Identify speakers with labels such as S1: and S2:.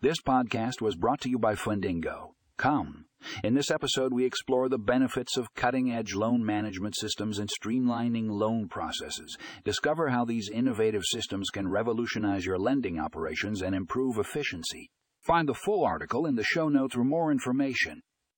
S1: This podcast was brought to you by Fundingo. Come. In this episode, we explore the benefits of cutting edge loan management systems and streamlining loan processes. Discover how these innovative systems can revolutionize your lending operations and improve efficiency. Find the full article in the show notes for more information.